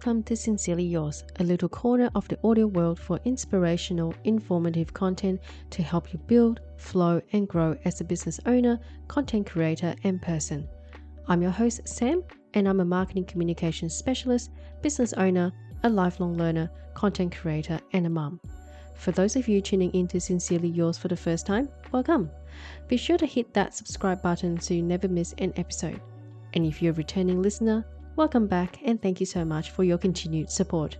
Welcome to Sincerely Yours, a little corner of the audio world for inspirational, informative content to help you build, flow, and grow as a business owner, content creator, and person. I'm your host, Sam, and I'm a marketing communications specialist, business owner, a lifelong learner, content creator, and a mum. For those of you tuning in to Sincerely Yours for the first time, welcome. Be sure to hit that subscribe button so you never miss an episode. And if you're a returning listener, welcome back and thank you so much for your continued support.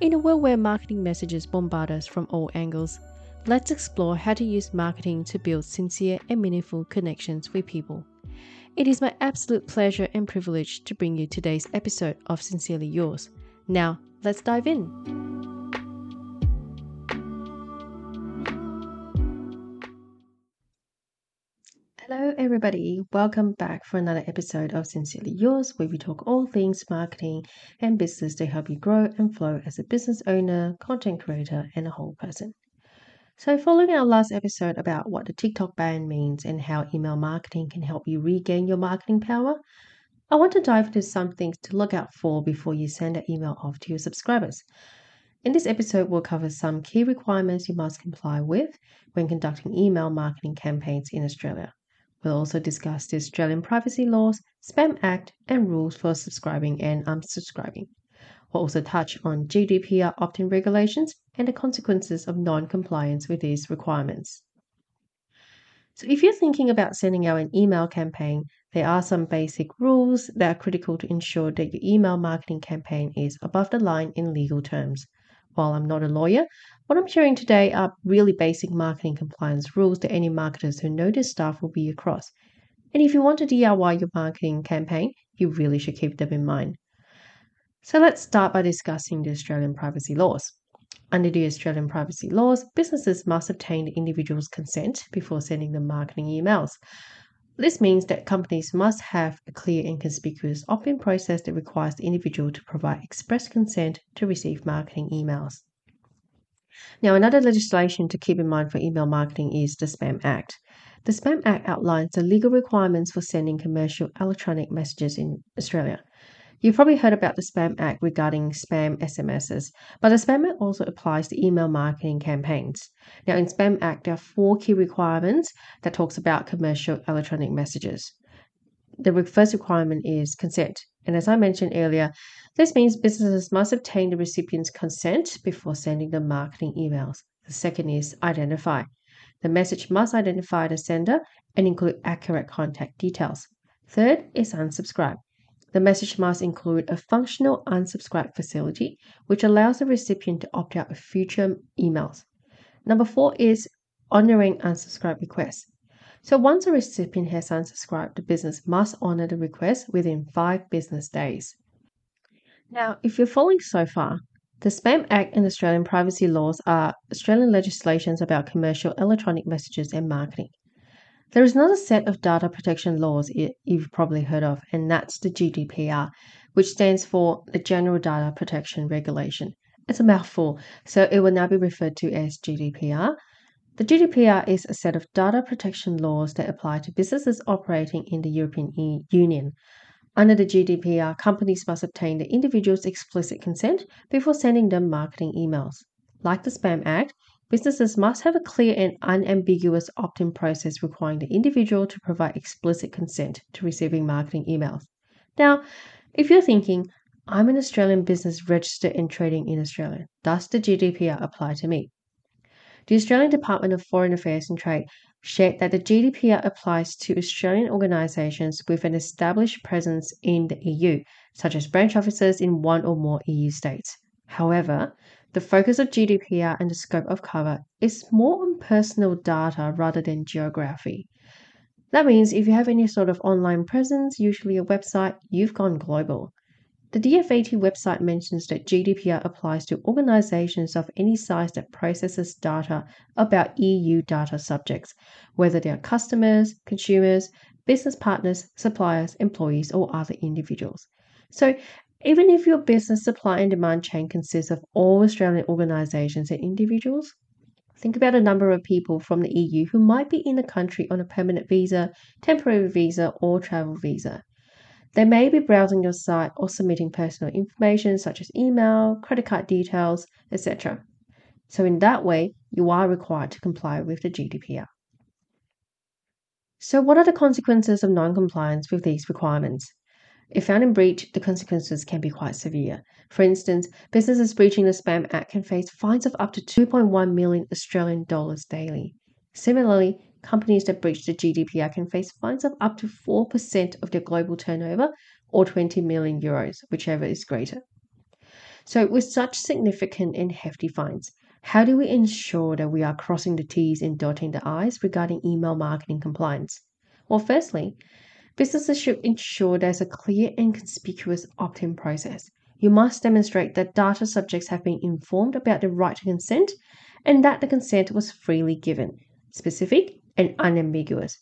In a world where marketing messages bombard us from all angles, let's explore how to use marketing to build sincere and meaningful connections with people. It is my absolute pleasure and privilege to bring you today's episode of Sincerely Yours. Now, let's dive in. Everybody. Welcome back for another episode of Sincerely Yours, where we talk all things marketing and business to help you grow and flow as a business owner, content creator, and a whole person. So, following our last episode about what the TikTok ban means and how email marketing can help you regain your marketing power, I want to dive into some things to look out for before you send an email off to your subscribers. In this episode, we'll cover some key requirements you must comply with when conducting email marketing campaigns in Australia. We'll also discuss the Australian privacy laws, Spam Act, and rules for subscribing and unsubscribing. We'll also touch on GDPR opt in regulations and the consequences of non compliance with these requirements. So, if you're thinking about sending out an email campaign, there are some basic rules that are critical to ensure that your email marketing campaign is above the line in legal terms. While I'm not a lawyer, what I'm sharing today are really basic marketing compliance rules that any marketers who know this stuff will be across. And if you want to DIY your marketing campaign, you really should keep them in mind. So let's start by discussing the Australian privacy laws. Under the Australian privacy laws, businesses must obtain the individual's consent before sending them marketing emails. This means that companies must have a clear and conspicuous opt in process that requires the individual to provide express consent to receive marketing emails. Now, another legislation to keep in mind for email marketing is the Spam Act. The Spam Act outlines the legal requirements for sending commercial electronic messages in Australia. You've probably heard about the Spam Act regarding spam SMSs, but the Spam Act also applies to email marketing campaigns. Now, in Spam Act, there are four key requirements that talks about commercial electronic messages. The first requirement is consent. And as I mentioned earlier, this means businesses must obtain the recipient's consent before sending the marketing emails. The second is identify. The message must identify the sender and include accurate contact details. Third is unsubscribe. The message must include a functional unsubscribe facility, which allows the recipient to opt out of future emails. Number four is honoring unsubscribe requests. So once a recipient has unsubscribed, the business must honor the request within five business days. Now, if you're following so far, the Spam Act and Australian privacy laws are Australian legislations about commercial electronic messages and marketing. There is another set of data protection laws you've probably heard of, and that's the GDPR, which stands for the General Data Protection Regulation. It's a mouthful, so it will now be referred to as GDPR. The GDPR is a set of data protection laws that apply to businesses operating in the European Union. Under the GDPR, companies must obtain the individual's explicit consent before sending them marketing emails. Like the Spam Act, Businesses must have a clear and unambiguous opt in process requiring the individual to provide explicit consent to receiving marketing emails. Now, if you're thinking, I'm an Australian business registered and trading in Australia, does the GDPR apply to me? The Australian Department of Foreign Affairs and Trade shared that the GDPR applies to Australian organisations with an established presence in the EU, such as branch offices in one or more EU states. However, the focus of GDPR and the scope of cover is more on personal data rather than geography. That means if you have any sort of online presence, usually a website, you've gone global. The DFAT website mentions that GDPR applies to organizations of any size that processes data about EU data subjects, whether they are customers, consumers, business partners, suppliers, employees, or other individuals. So even if your business supply and demand chain consists of all Australian organisations and individuals, think about a number of people from the EU who might be in the country on a permanent visa, temporary visa, or travel visa. They may be browsing your site or submitting personal information such as email, credit card details, etc. So, in that way, you are required to comply with the GDPR. So, what are the consequences of non compliance with these requirements? If found in breach, the consequences can be quite severe. For instance, businesses breaching the Spam Act can face fines of up to 2.1 million Australian dollars daily. Similarly, companies that breach the GDPR can face fines of up to 4% of their global turnover or 20 million euros, whichever is greater. So, with such significant and hefty fines, how do we ensure that we are crossing the T's and dotting the I's regarding email marketing compliance? Well, firstly, businesses should ensure there's a clear and conspicuous opt in process. You must demonstrate that data subjects have been informed about the right to consent and that the consent was freely given, specific and unambiguous.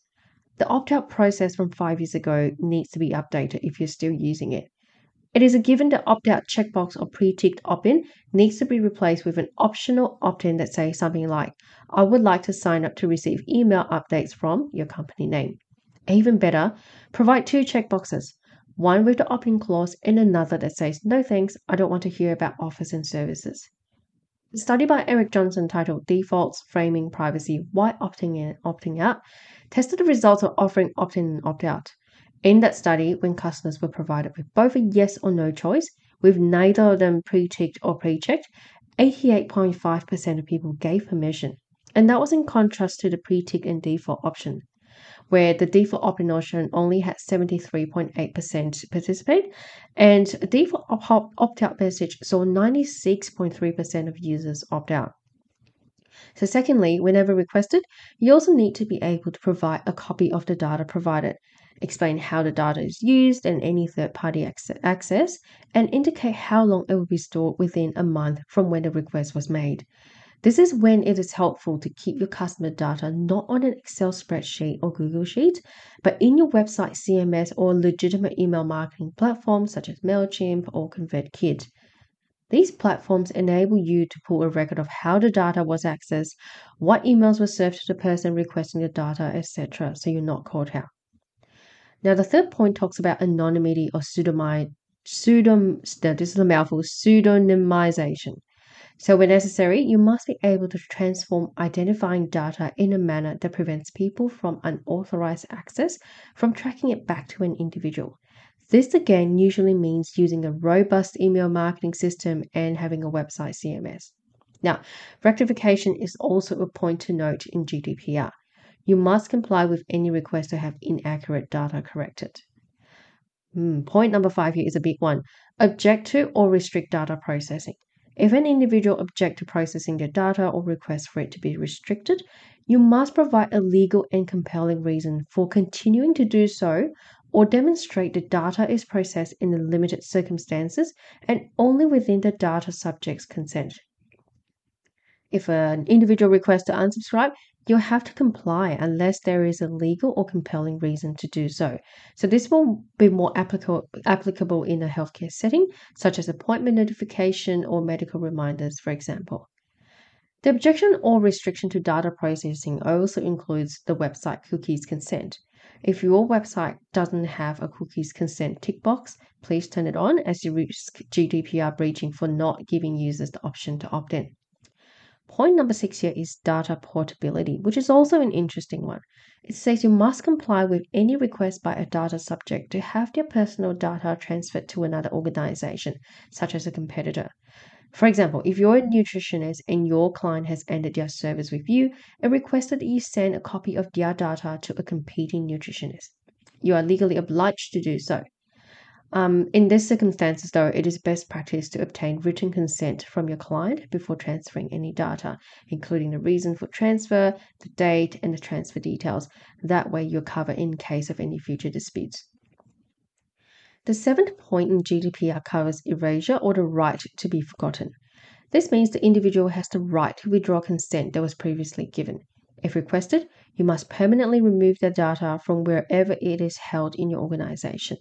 The opt out process from five years ago needs to be updated if you're still using it. It is a given that opt out checkbox or pre ticked opt in needs to be replaced with an optional opt in that says something like, I would like to sign up to receive email updates from your company name. Even better, provide two checkboxes one with the opt in clause and another that says, No thanks, I don't want to hear about offers and services. A study by Eric Johnson titled Defaults Framing Privacy Why Opting In Opting Out tested the results of offering opt in and opt out. In that study, when customers were provided with both a yes or no choice, with neither of them pre ticked or pre checked, 88.5% of people gave permission. And that was in contrast to the pre tick and default option, where the default opt-in option only had 73.8% participate, and default opt-out message saw 96.3% of users opt out. So, secondly, whenever requested, you also need to be able to provide a copy of the data provided explain how the data is used and any third party access, and indicate how long it will be stored within a month from when the request was made. This is when it is helpful to keep your customer data not on an Excel spreadsheet or Google Sheet, but in your website CMS or legitimate email marketing platforms such as MailChimp or ConvertKit. These platforms enable you to pull a record of how the data was accessed, what emails were served to the person requesting the data, etc., so you're not caught out. Now, the third point talks about anonymity or pseudonymization. Pseudom, this is a mouthful, pseudonymization. So, when necessary, you must be able to transform identifying data in a manner that prevents people from unauthorized access from tracking it back to an individual. This again usually means using a robust email marketing system and having a website CMS. Now, rectification is also a point to note in GDPR you must comply with any request to have inaccurate data corrected. Mm, point number five here is a big one. Object to or restrict data processing. If an individual objects to processing their data or requests for it to be restricted, you must provide a legal and compelling reason for continuing to do so or demonstrate the data is processed in the limited circumstances and only within the data subject's consent. If an individual requests to unsubscribe, you'll have to comply unless there is a legal or compelling reason to do so. So, this will be more applicable, applicable in a healthcare setting, such as appointment notification or medical reminders, for example. The objection or restriction to data processing also includes the website cookies consent. If your website doesn't have a cookies consent tick box, please turn it on as you risk GDPR breaching for not giving users the option to opt in. Point number six here is data portability, which is also an interesting one. It says you must comply with any request by a data subject to have their personal data transferred to another organization, such as a competitor. For example, if you're a nutritionist and your client has ended their service with you and requested that you send a copy of their data to a competing nutritionist, you are legally obliged to do so. Um, in these circumstances, though, it is best practice to obtain written consent from your client before transferring any data, including the reason for transfer, the date, and the transfer details. That way, you're covered in case of any future disputes. The seventh point in GDPR covers erasure or the right to be forgotten. This means the individual has the right to withdraw consent that was previously given. If requested, you must permanently remove their data from wherever it is held in your organization.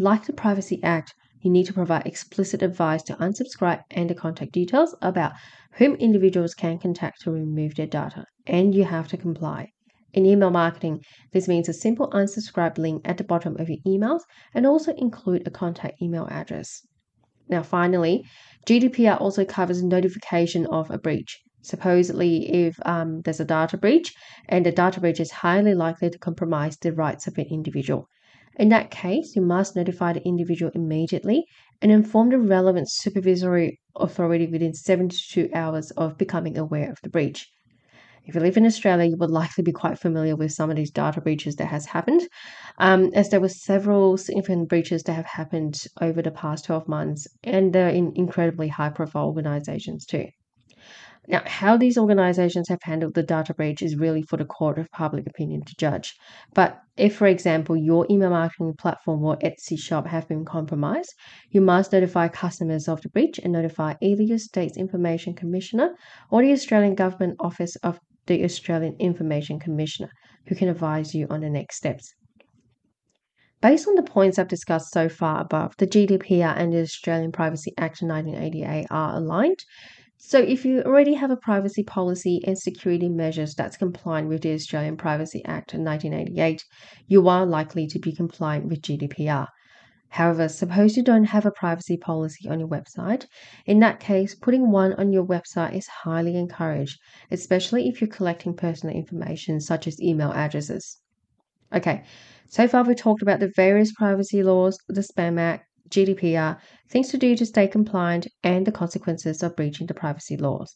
Like the Privacy Act, you need to provide explicit advice to unsubscribe and the contact details about whom individuals can contact to remove their data, and you have to comply. In email marketing, this means a simple unsubscribe link at the bottom of your emails and also include a contact email address. Now, finally, GDPR also covers notification of a breach. Supposedly, if um, there's a data breach and the data breach is highly likely to compromise the rights of an individual. In that case, you must notify the individual immediately and inform the relevant supervisory authority within 72 hours of becoming aware of the breach. If you live in Australia, you would likely be quite familiar with some of these data breaches that has happened, um, as there were several significant breaches that have happened over the past 12 months, and they're in incredibly high-profile organizations too. Now, how these organizations have handled the data breach is really for the court of public opinion to judge. But if, for example, your email marketing platform or Etsy shop have been compromised, you must notify customers of the breach and notify either your state's information commissioner or the Australian Government Office of the Australian Information Commissioner, who can advise you on the next steps. Based on the points I've discussed so far above, the GDPR and the Australian Privacy Act 1988 are aligned, so, if you already have a privacy policy and security measures that's compliant with the Australian Privacy Act of 1988, you are likely to be compliant with GDPR. However, suppose you don't have a privacy policy on your website. In that case, putting one on your website is highly encouraged, especially if you're collecting personal information such as email addresses. Okay, so far we've talked about the various privacy laws, the Spam Act, GDPR, things to do to stay compliant, and the consequences of breaching the privacy laws.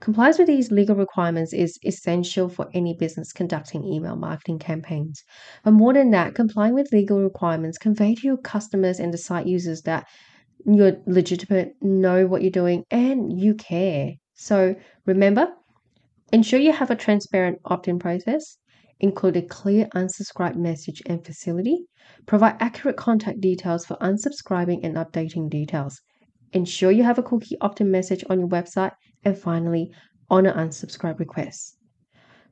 Compliance with these legal requirements is essential for any business conducting email marketing campaigns. But more than that, complying with legal requirements convey to your customers and the site users that you're legitimate, know what you're doing, and you care. So remember, ensure you have a transparent opt in process, include a clear unsubscribe message and facility, provide accurate contact details for unsubscribing and updating details, ensure you have a cookie opt-in message on your website, and finally, honor unsubscribe requests.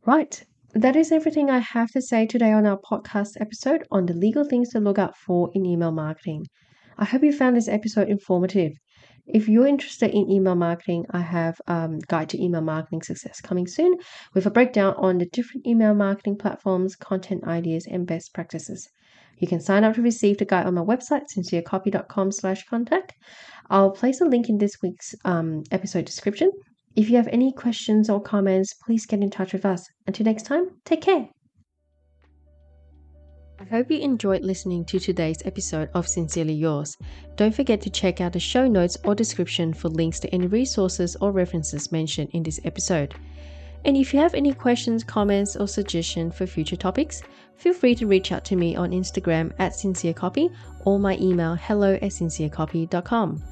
Right, that is everything I have to say today on our podcast episode on the legal things to look out for in email marketing. I hope you found this episode informative. If you're interested in email marketing, I have um, Guide to Email Marketing Success coming soon with a breakdown on the different email marketing platforms, content ideas, and best practices. You can sign up to receive the guide on my website, sincerecopy.com slash contact. I'll place a link in this week's um, episode description. If you have any questions or comments, please get in touch with us. Until next time, take care. I hope you enjoyed listening to today's episode of Sincerely Yours. Don't forget to check out the show notes or description for links to any resources or references mentioned in this episode. And if you have any questions, comments, or suggestions for future topics, feel free to reach out to me on Instagram at sincerecopy or my email hello at sincerecopy.com.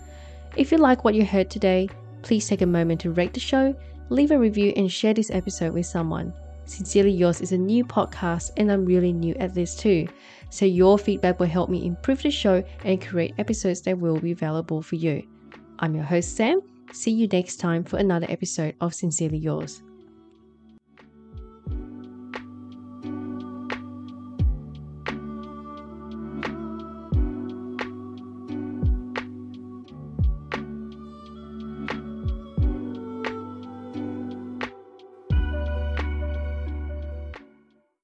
If you like what you heard today, please take a moment to rate the show, leave a review, and share this episode with someone. Sincerely Yours is a new podcast and I'm really new at this too. So your feedback will help me improve the show and create episodes that will be valuable for you. I'm your host, Sam. See you next time for another episode of Sincerely Yours.